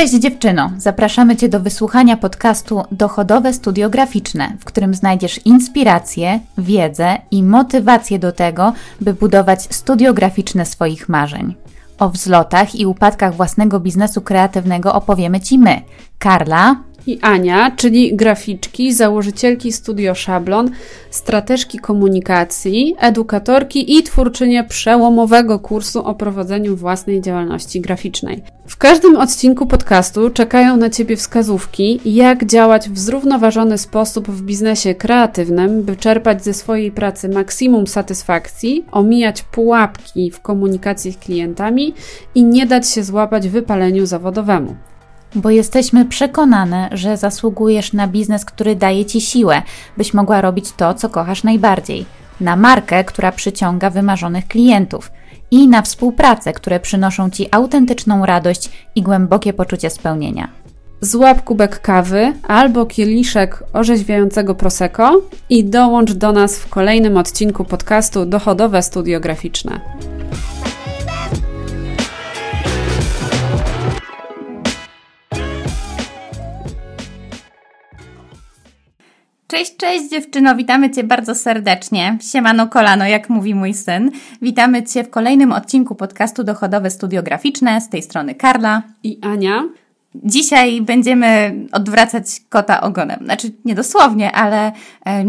Cześć dziewczyno! Zapraszamy Cię do wysłuchania podcastu Dochodowe Studio Graficzne, w którym znajdziesz inspirację, wiedzę i motywację do tego, by budować studio graficzne swoich marzeń. O wzlotach i upadkach własnego biznesu kreatywnego opowiemy Ci my, Karla i Ania, czyli graficzki, założycielki Studio Szablon, strateżki komunikacji, edukatorki i twórczynie przełomowego kursu o prowadzeniu własnej działalności graficznej. W każdym odcinku podcastu czekają na Ciebie wskazówki, jak działać w zrównoważony sposób w biznesie kreatywnym, by czerpać ze swojej pracy maksimum satysfakcji, omijać pułapki w komunikacji z klientami i nie dać się złapać wypaleniu zawodowemu bo jesteśmy przekonane, że zasługujesz na biznes, który daje ci siłę, byś mogła robić to, co kochasz najbardziej, na markę, która przyciąga wymarzonych klientów i na współpracę, które przynoszą ci autentyczną radość i głębokie poczucie spełnienia. Złap kubek kawy albo kieliszek orzeźwiającego prosecco i dołącz do nas w kolejnym odcinku podcastu Dochodowe Studio Graficzne. Cześć, cześć dziewczyno, witamy Cię bardzo serdecznie. Siemano kolano, jak mówi mój syn. Witamy Cię w kolejnym odcinku podcastu Dochodowe Studio Graficzne. Z tej strony Karla i Ania. Dzisiaj będziemy odwracać kota ogonem. Znaczy, nie dosłownie, ale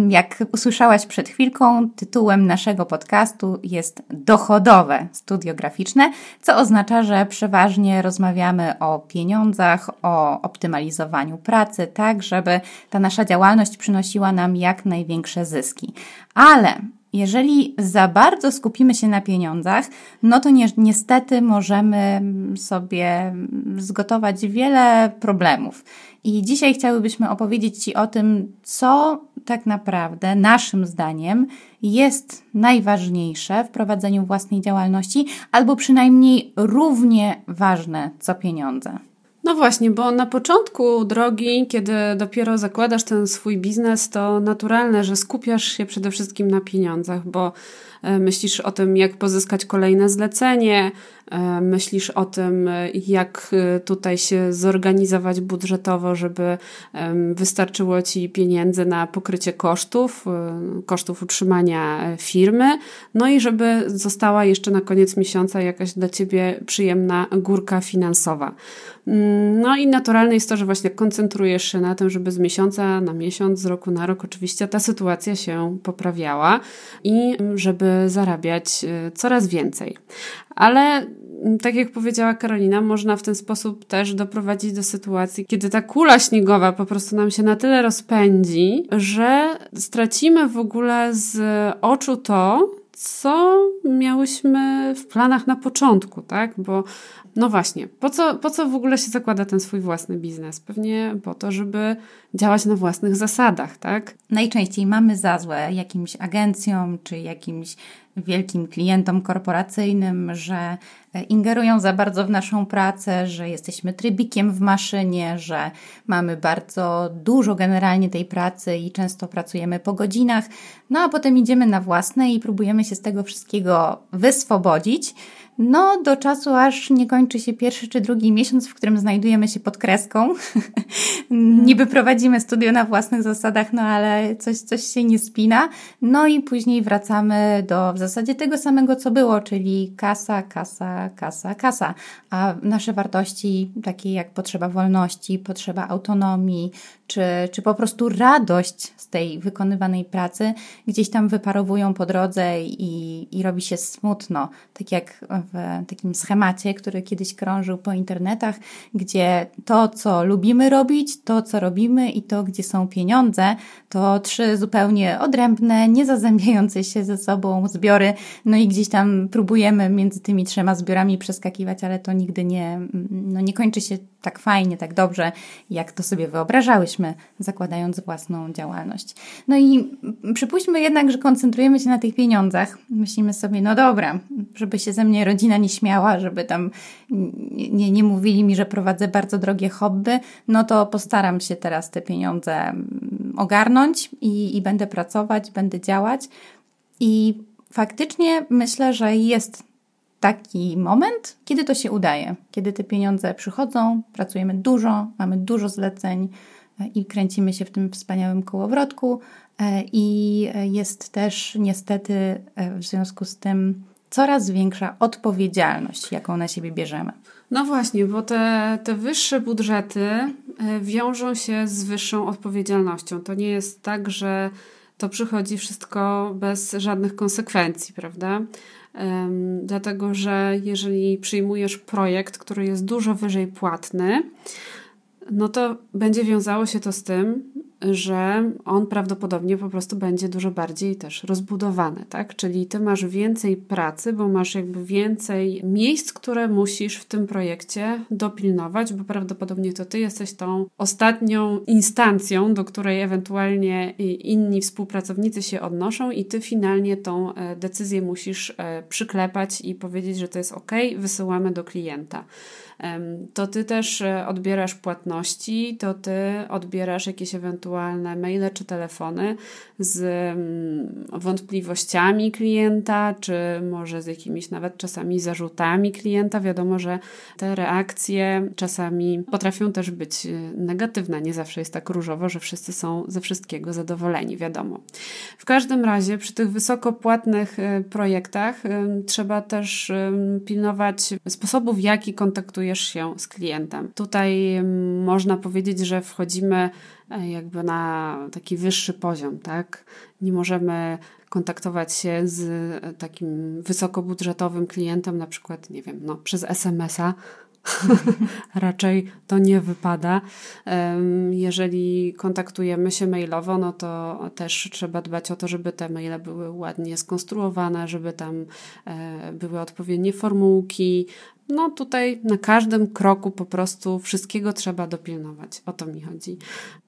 jak usłyszałaś przed chwilką, tytułem naszego podcastu jest Dochodowe Studio Graficzne, co oznacza, że przeważnie rozmawiamy o pieniądzach, o optymalizowaniu pracy, tak, żeby ta nasza działalność przynosiła nam jak największe zyski. Ale jeżeli za bardzo skupimy się na pieniądzach, no to ni niestety możemy sobie zgotować wiele problemów. I dzisiaj chciałybyśmy opowiedzieć Ci o tym, co tak naprawdę naszym zdaniem jest najważniejsze w prowadzeniu własnej działalności, albo przynajmniej równie ważne co pieniądze. No właśnie, bo na początku drogi, kiedy dopiero zakładasz ten swój biznes, to naturalne, że skupiasz się przede wszystkim na pieniądzach, bo e, myślisz o tym, jak pozyskać kolejne zlecenie, myślisz o tym, jak e, tutaj się zorganizować budżetowo, żeby wystarczyło ci pieniędzy na pokrycie kosztów, e, kosztów utrzymania firmy, no i żeby została jeszcze na koniec miesiąca jakaś dla ciebie przyjemna górka finansowa. Mm, no i naturalne jest to, że właśnie koncentrujesz się na tym, żeby z miesiąca na miesiąc, z roku na rok oczywiście ta sytuacja się poprawiała i żeby zarabiać coraz więcej. Ale tak jak powiedziała Karolina, można w ten sposób też doprowadzić do sytuacji, kiedy ta kula śniegowa po prostu nam się na tyle rozpędzi, że stracimy w ogóle z oczu to, co miałyśmy w planach na początku, tak? Bo no właśnie, po co, po co w ogóle się zakłada ten swój własny biznes? Pewnie po to, żeby działać na własnych zasadach, tak? Najczęściej mamy za złe jakimś agencjom czy jakimś wielkim klientom korporacyjnym, że ingerują za bardzo w naszą pracę, że jesteśmy trybikiem w maszynie, że mamy bardzo dużo generalnie tej pracy i często pracujemy po godzinach, no a potem idziemy na własne i próbujemy się z tego wszystkiego wyswobodzić. No, do czasu aż nie kończy się pierwszy czy drugi miesiąc, w którym znajdujemy się pod kreską. Niby prowadzimy studio na własnych zasadach, no ale coś, coś się nie spina. No i później wracamy do w zasadzie tego samego, co było, czyli kasa, kasa, kasa, kasa. A nasze wartości, takie jak potrzeba wolności, potrzeba autonomii, czy, czy po prostu radość z tej wykonywanej pracy, gdzieś tam wyparowują po drodze i, i robi się smutno. Tak jak w takim schemacie, który kiedyś krążył po internetach, gdzie to, co lubimy robić, to, co robimy i to, gdzie są pieniądze, to trzy zupełnie odrębne, niezazębiające się ze sobą zbiory. No i gdzieś tam próbujemy między tymi trzema zbiorami przeskakiwać, ale to nigdy nie, no nie kończy się tak fajnie, tak dobrze, jak to sobie wyobrażałyśmy, zakładając własną działalność. No i przypuśćmy jednak, że koncentrujemy się na tych pieniądzach. Myślimy sobie, no dobra, żeby się ze mnie rodzina nie śmiała, żeby tam nie, nie mówili mi, że prowadzę bardzo drogie hobby, no to postaram się teraz te pieniądze ogarnąć i, i będę pracować, będę działać. I faktycznie myślę, że jest taki moment, kiedy to się udaje, kiedy te pieniądze przychodzą, pracujemy dużo, mamy dużo zleceń e, i kręcimy się w tym wspaniałym kołowrotku. E, I jest też niestety e, w związku z tym coraz większa odpowiedzialność, jaką na siebie bierzemy. No właśnie, bo te, te wyższe budżety wiążą się z wyższą odpowiedzialnością. To nie jest tak, że to przychodzi wszystko bez żadnych konsekwencji, prawda? Um, dlatego, że jeżeli przyjmujesz projekt, który jest dużo wyżej płatny, no to będzie wiązało się to z tym, że on prawdopodobnie po prostu będzie dużo bardziej też rozbudowany, tak? Czyli ty masz więcej pracy, bo masz jakby więcej miejsc, które musisz w tym projekcie dopilnować, bo prawdopodobnie to ty jesteś tą ostatnią instancją, do której ewentualnie inni współpracownicy się odnoszą i ty finalnie tą e, decyzję musisz e, przyklepać i powiedzieć, że to jest ok, wysyłamy do klienta to ty też e, odbierasz płatności, to ty odbierasz jakieś ewentualne maile czy telefony z wątpliwościami klienta, czy może z jakimiś nawet czasami zarzutami klienta. Wiadomo, że te reakcje czasami potrafią też być e, negatywne. Nie zawsze jest tak różowo, że wszyscy są ze wszystkiego zadowoleni, wiadomo. W każdym razie przy tych wysoko płatnych e, projektach trzeba też pilnować sposobów, w jaki się z klientem. Tutaj można powiedzieć, że wchodzimy e, jakby na taki wyższy poziom, tak? Nie możemy kontaktować się z e, takim wysokobudżetowym klientem, na przykład, nie wiem, no, przez SMS-a, raczej to nie wypada. Jeżeli kontaktujemy się mailowo, no to też trzeba dbać o to, żeby te maile były ładnie skonstruowane, żeby tam e, były odpowiednie formułki, no tutaj na każdym kroku po prostu wszystkiego trzeba dopilnować. O to mi chodzi.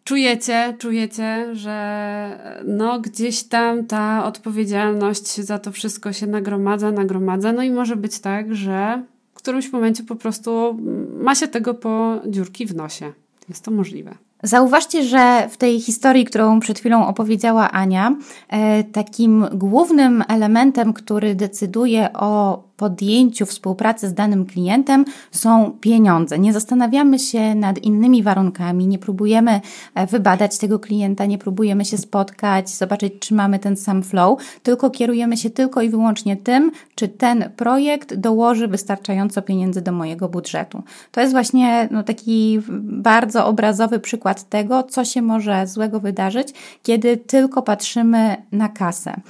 Czujecie, czujecie, że no gdzieś tam ta odpowiedzialność za to wszystko się nagromadza, nagromadza. No i może być tak, że którymś momencie po prostu ma się tego po dziurki w nosie. Jest to możliwe. Zauważcie, że w tej historii, którą przed chwilą opowiedziała Ania, e, takim głównym elementem, który decyduje o podjęciu współpracy z danym klientem są pieniądze. Nie zastanawiamy się nad innymi warunkami, nie próbujemy e, wybadać tego klienta, nie próbujemy się spotkać, zobaczyć, czy mamy ten sam flow, tylko kierujemy się tylko i wyłącznie tym, czy ten projekt dołoży wystarczająco pieniędzy do mojego budżetu. To jest właśnie no, taki bardzo obrazowy przykład tego, co się może złego wydarzyć, kiedy tylko patrzymy na kasę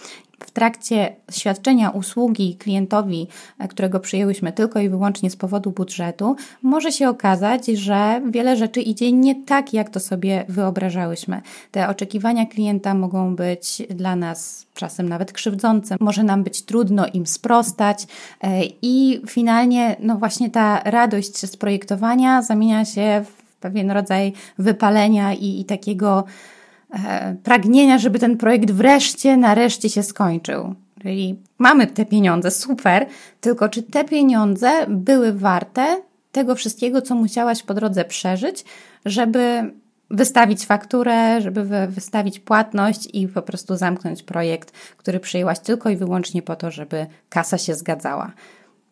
w trakcie świadczenia usługi klientowi, e, którego przyjęłyśmy tylko i wyłącznie z powodu budżetu, może się okazać, że wiele rzeczy idzie nie tak, jak to sobie wyobrażałyśmy. Te oczekiwania klienta mogą być dla nas czasem nawet krzywdzące, może nam być trudno im sprostać e, i finalnie, no właśnie ta radość z projektowania zamienia się w pewien rodzaj wypalenia i, i takiego pragnienia, żeby ten projekt wreszcie, nareszcie się skończył. Czyli mamy te pieniądze, super, tylko czy te pieniądze były warte tego wszystkiego, co musiałaś po drodze przeżyć, żeby wystawić fakturę, żeby wystawić płatność i po prostu zamknąć projekt, który przyjęłaś tylko i wyłącznie po to, żeby kasa się zgadzała.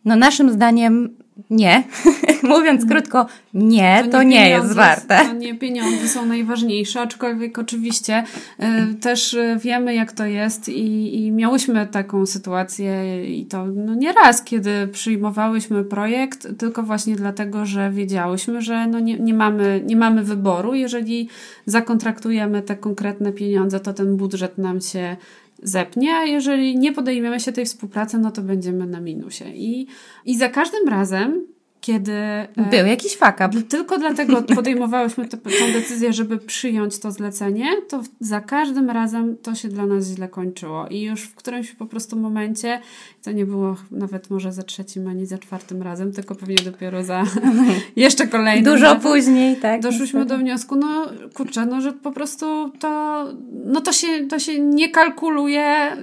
No naszym zdaniem nie. Mówiąc krótko, nie, to, to nie, jest warte. To nie pieniądze są najważniejsze, aczkolwiek oczywiście y, też y, wiemy, jak to jest i, i miałyśmy taką sytuację i to no nie raz, kiedy przyjmowałyśmy projekt, tylko właśnie dlatego, że wiedziałyśmy, że no nie, nie, mamy, nie mamy wyboru. Jeżeli zakontraktujemy te konkretne pieniądze, to ten budżet nam się zepnie, a jeżeli nie podejmiemy się tej współpracy, no to będziemy na minusie. I, i za każdym razem kiedy... E, Był jakiś fakap. Tylko dlatego podejmowałyśmy tę decyzję, żeby przyjąć to zlecenie, to za każdym razem to się dla nas źle kończyło. I już w którymś po prostu momencie, to nie było nawet może za trzecim ani za czwartym razem, tylko pewnie dopiero za jeszcze kolejnym. Dużo razem, później, tak. Doszłyśmy do wniosku, no kurczę, no że po prostu to, no to się, to się nie kalkuluje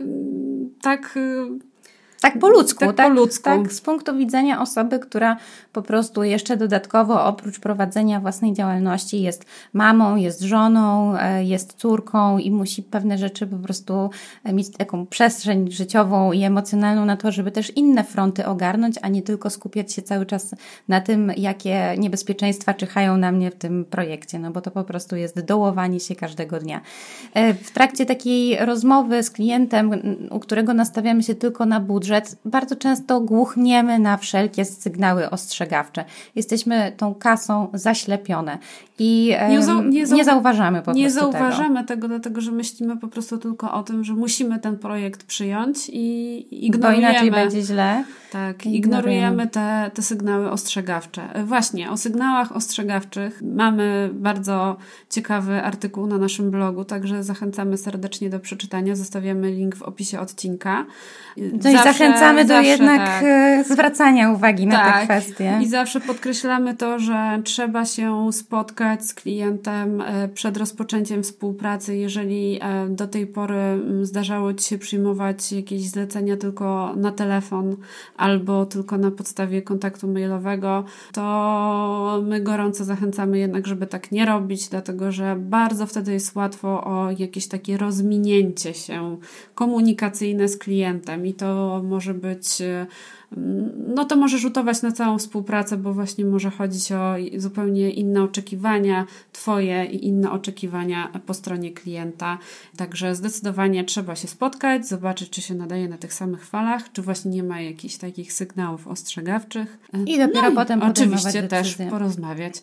tak Tak po ludzku, tak, tak, po ludzku. tak z punktu widzenia osoby, która po prostu jeszcze dodatkowo oprócz prowadzenia własnej działalności jest mamą, jest żoną, e, jest córką i musi pewne rzeczy po prostu e, mieć taką przestrzeń życiową i emocjonalną na to, żeby też inne fronty ogarnąć, a nie tylko skupiać się cały czas na tym, jakie niebezpieczeństwa czyhają na mnie w tym projekcie, no bo to po prostu jest dołowanie się każdego dnia. E, w trakcie takiej rozmowy z klientem, u którego nastawiamy się tylko na budżet, bardzo często głuchniemy na wszelkie sygnały ostrzegawcze. Jesteśmy tą kasą zaślepione i nie, zau nie, zau nie zauważamy po nie prostu zauważamy tego. tego, dlatego że myślimy po prostu tylko o tym, że musimy ten projekt przyjąć i ignorujemy. Bo inaczej będzie źle. Tak, ignorujemy te, te sygnały ostrzegawcze. Właśnie, o sygnałach ostrzegawczych mamy bardzo ciekawy artykuł na naszym blogu, także zachęcamy serdecznie do przeczytania. Zostawiamy link w opisie odcinka. No i zachęcamy do jednak tak. E, zwracania uwagi na tak. te kwestie. I zawsze podkreślamy to, że trzeba się spotkać z klientem e, przed rozpoczęciem współpracy. Jeżeli do tej pory zdarzało Ci się przyjmować jakieś zlecenia tylko na telefon, albo tylko na podstawie kontaktu mailowego, to my gorąco zachęcamy jednak, żeby tak nie robić, dlatego że bardzo wtedy jest łatwo o jakieś takie rozminięcie się komunikacyjne z klientem i to może być no to może rzutować na całą współpracę, bo właśnie może chodzić o zupełnie inne oczekiwania Twoje i inne oczekiwania po stronie klienta. Także zdecydowanie trzeba się spotkać, zobaczyć, czy się nadaje na tych samych falach, czy właśnie nie ma jakichś takich sygnałów ostrzegawczych. I dopiero no, potem oczywiście też porozmawiać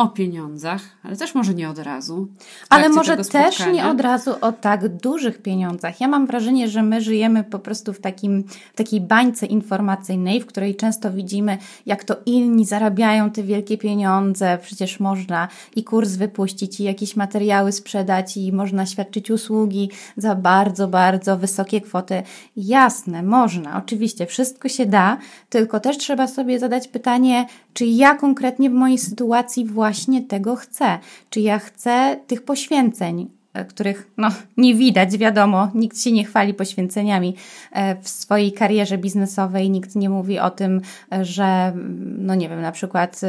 o pieniądzach, ale też może nie od razu. Ale może też nie od razu o tak dużych pieniądzach. Ja mam wrażenie, że my żyjemy po prostu w, takim, w takiej bańce informacyjnej, w której często widzimy, jak to inni zarabiają te wielkie pieniądze. Przecież można i kurs wypuścić, i jakieś materiały sprzedać, i można świadczyć usługi za bardzo, bardzo wysokie kwoty. Jasne, można, oczywiście, wszystko się da, tylko też trzeba sobie zadać pytanie, czy ja konkretnie w mojej sytuacji właśnie tego chcę? Czy ja chcę tych poświęceń, których no, nie widać, wiadomo, nikt się nie chwali poświęceniami e, w swojej karierze biznesowej, nikt nie mówi o tym, e, że, no nie wiem, na przykład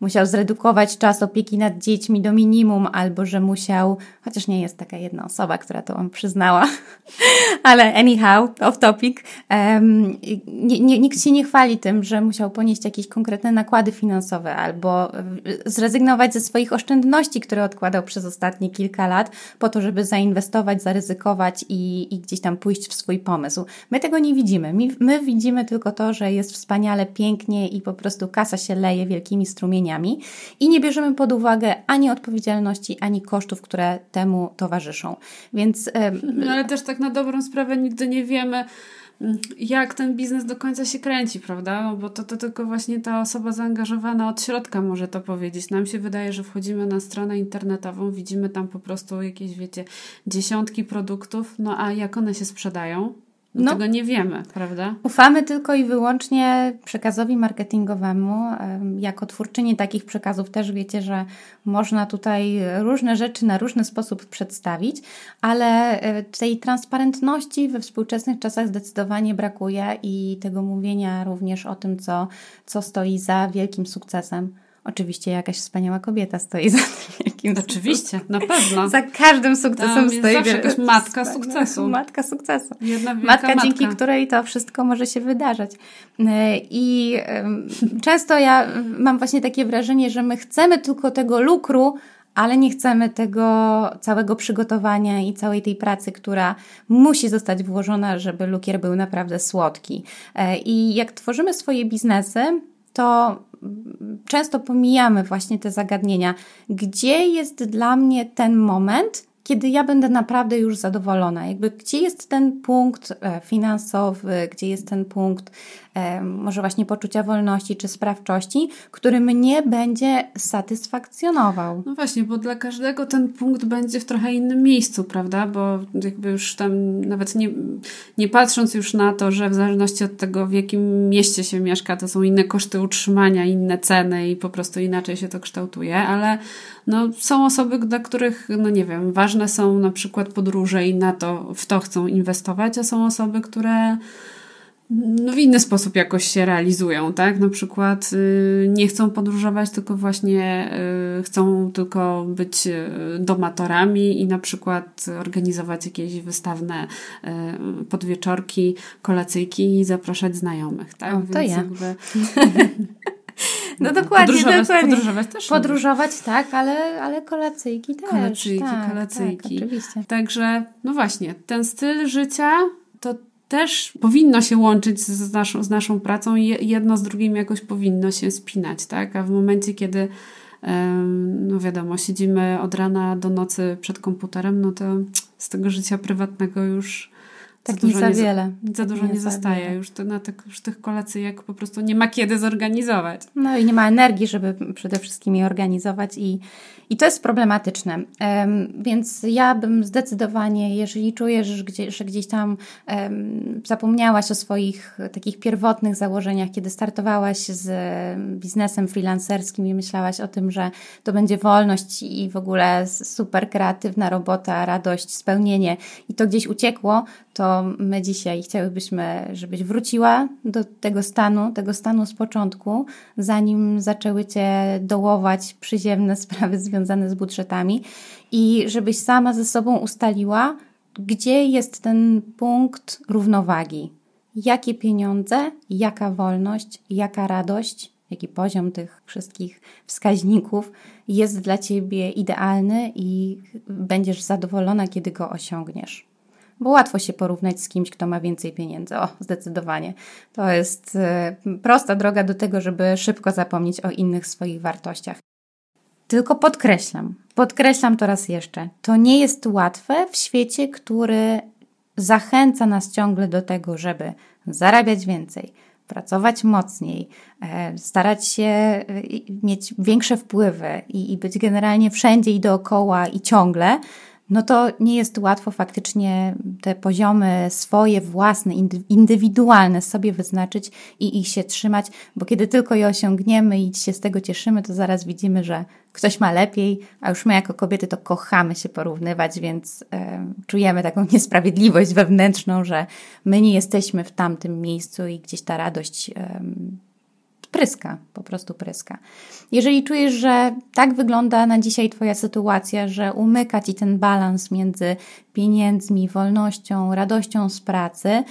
musiał zredukować czas opieki nad dziećmi do minimum, albo że musiał, chociaż nie jest taka jedna osoba, która to on przyznała, ale anyhow, off topic, nie, nikt się nie chwali tym, że musiał ponieść jakieś konkretne nakłady finansowe, albo zrezygnować ze swoich oszczędności, które odkładał przez ostatnie kilka lat, po to, żeby zainwestować, zaryzykować i, i gdzieś tam pójść w swój pomysł. My tego nie widzimy. My, my widzimy tylko to, że jest wspaniale, pięknie i po prostu kasa się leje wielkimi strumieniami i nie bierzemy pod uwagę ani odpowiedzialności, ani kosztów, które temu towarzyszą. Więc. No ale też tak na dobrą sprawę nigdy nie wiemy, jak ten biznes do końca się kręci, prawda? Bo to, to tylko właśnie ta osoba zaangażowana od środka może to powiedzieć. Nam się wydaje, że wchodzimy na stronę internetową, widzimy tam po prostu jakieś, wiecie, dziesiątki produktów, no a jak one się sprzedają, no, tego nie wiemy, prawda? Ufamy tylko i wyłącznie przekazowi marketingowemu. Jako twórczyni takich przekazów też wiecie, że można tutaj różne rzeczy na różny sposób przedstawić, ale e, tej transparentności we współczesnych czasach zdecydowanie brakuje i tego mówienia również o tym, co, co stoi za wielkim sukcesem. Oczywiście jakaś wspaniała kobieta stoi za tym wielkim Oczywiście, na pewno. Za każdym sukcesem Tam stoi zawsze jakaś matka sukcesu. Matka sukcesu. Jedna matka, matka, dzięki której to wszystko może się wydarzać. E, I często ja mam właśnie takie wrażenie, że my chcemy tylko tego lukru, ale nie chcemy tego całego przygotowania i całej tej pracy, która musi zostać włożona, żeby lukier był naprawdę słodki. E, I jak tworzymy swoje biznesy, to często pomijamy właśnie te zagadnienia. Gdzie jest dla mnie ten moment, kiedy ja będę naprawdę już zadowolona? Jakby gdzie jest ten punkt e, finansowy, gdzie jest ten punkt może właśnie poczucia wolności czy sprawczości, który mnie będzie satysfakcjonował. No właśnie, bo dla każdego ten punkt będzie w trochę innym miejscu, prawda? Bo jakby już tam nawet nie, nie patrząc już na to, że w zależności od tego, w jakim mieście się mieszka, to są inne koszty utrzymania, inne ceny i po prostu inaczej się to kształtuje, ale no, są osoby, dla których, no nie wiem, ważne są na przykład podróże i na to, w to chcą inwestować, a są osoby, które no w inny sposób jakoś się realizują, tak? Na przykład y, nie chcą podróżować, tylko właśnie y, chcą tylko być y, domatorami i na przykład organizować jakieś wystawne podwieczorki, kolacyjki i zapraszać znajomych, tak? O, to Więc ja. Jakby... No dokładnie, podróżować, dokładnie. Podróżować też. Podróżować tak, ale, ale kolacyjki też. Kolacyjki, tak, kolacyjki. Tak, oczywiście. Także, no właśnie, ten styl życia to też powinno się łączyć z naszą, z naszą pracą i jedno z drugim jakoś powinno się spinać, tak? A w momencie, kiedy no wiadomo, siedzimy od rana do nocy przed komputerem, no to z tego życia prywatnego już tak za, za wiele. Za dużo nie, nie zostaje. Już, to, na tych, już tych kolacyjek po prostu nie ma kiedy zorganizować. No i nie ma energii, żeby przede wszystkim je organizować i, i to jest problematyczne. Um, więc ja bym zdecydowanie, jeżeli czujesz, że, gdzie, że gdzieś tam um, zapomniałaś o swoich takich pierwotnych założeniach, kiedy startowałaś z biznesem freelancerskim i myślałaś o tym, że to będzie wolność i w ogóle super kreatywna robota, radość, spełnienie i to gdzieś uciekło, to my dzisiaj chciałybyśmy, żebyś wróciła do tego stanu, tego stanu z początku, zanim zaczęły Cię dołować przyziemne sprawy związane z budżetami i żebyś sama ze sobą ustaliła, gdzie jest ten punkt równowagi. Jakie pieniądze, jaka wolność, jaka radość, jaki poziom tych wszystkich wskaźników jest dla Ciebie idealny i będziesz zadowolona, kiedy go osiągniesz bo łatwo się porównać z kimś, kto ma więcej pieniędzy. O, zdecydowanie. To jest y, prosta droga do tego, żeby szybko zapomnieć o innych swoich wartościach. Tylko podkreślam, podkreślam to raz jeszcze. To nie jest łatwe w świecie, który zachęca nas ciągle do tego, żeby zarabiać więcej, pracować mocniej, e, starać się e, mieć większe wpływy i, i być generalnie wszędzie i dookoła i ciągle, no to nie jest łatwo faktycznie te poziomy swoje, własne, indywidualne sobie wyznaczyć i ich się trzymać, bo kiedy tylko je osiągniemy i się z tego cieszymy, to zaraz widzimy, że ktoś ma lepiej, a już my jako kobiety to kochamy się porównywać, więc e, czujemy taką niesprawiedliwość wewnętrzną, że my nie jesteśmy w tamtym miejscu i gdzieś ta radość e, pryska, po prostu pryska. Jeżeli czujesz, że tak wygląda na dzisiaj Twoja sytuacja, że umyka Ci ten balans między pieniędzmi, wolnością, radością z pracy,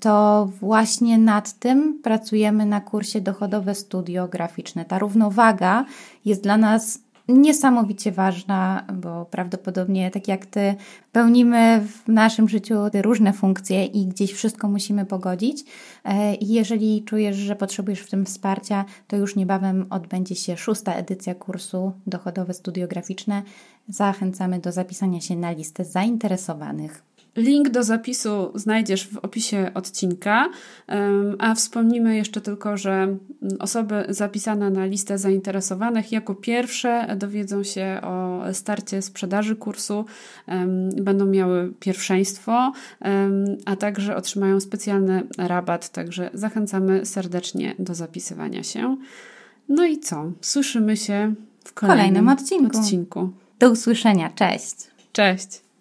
to właśnie nad tym pracujemy na kursie Dochodowe Studio Graficzne. Ta równowaga jest dla nas niesamowicie ważna, bo prawdopodobnie tak jak Ty pełnimy w naszym życiu różne funkcje i gdzieś wszystko musimy pogodzić. E, I jeżeli czujesz, że potrzebujesz w tym wsparcia, to już niebawem odbędzie się szósta edycja kursu Dochodowe Studio Graficzne. Zachęcamy do zapisania się na listę zainteresowanych. Link do zapisu znajdziesz w opisie odcinka, a wspomnimy jeszcze tylko, że osoby zapisane na listę zainteresowanych jako pierwsze dowiedzą się o starcie sprzedaży kursu, będą miały pierwszeństwo, a także otrzymają specjalny rabat, także zachęcamy serdecznie do zapisywania się. No i co? Słyszymy się w kolejnym, kolejnym odcinku. odcinku. Do usłyszenia. Cześć. Cześć.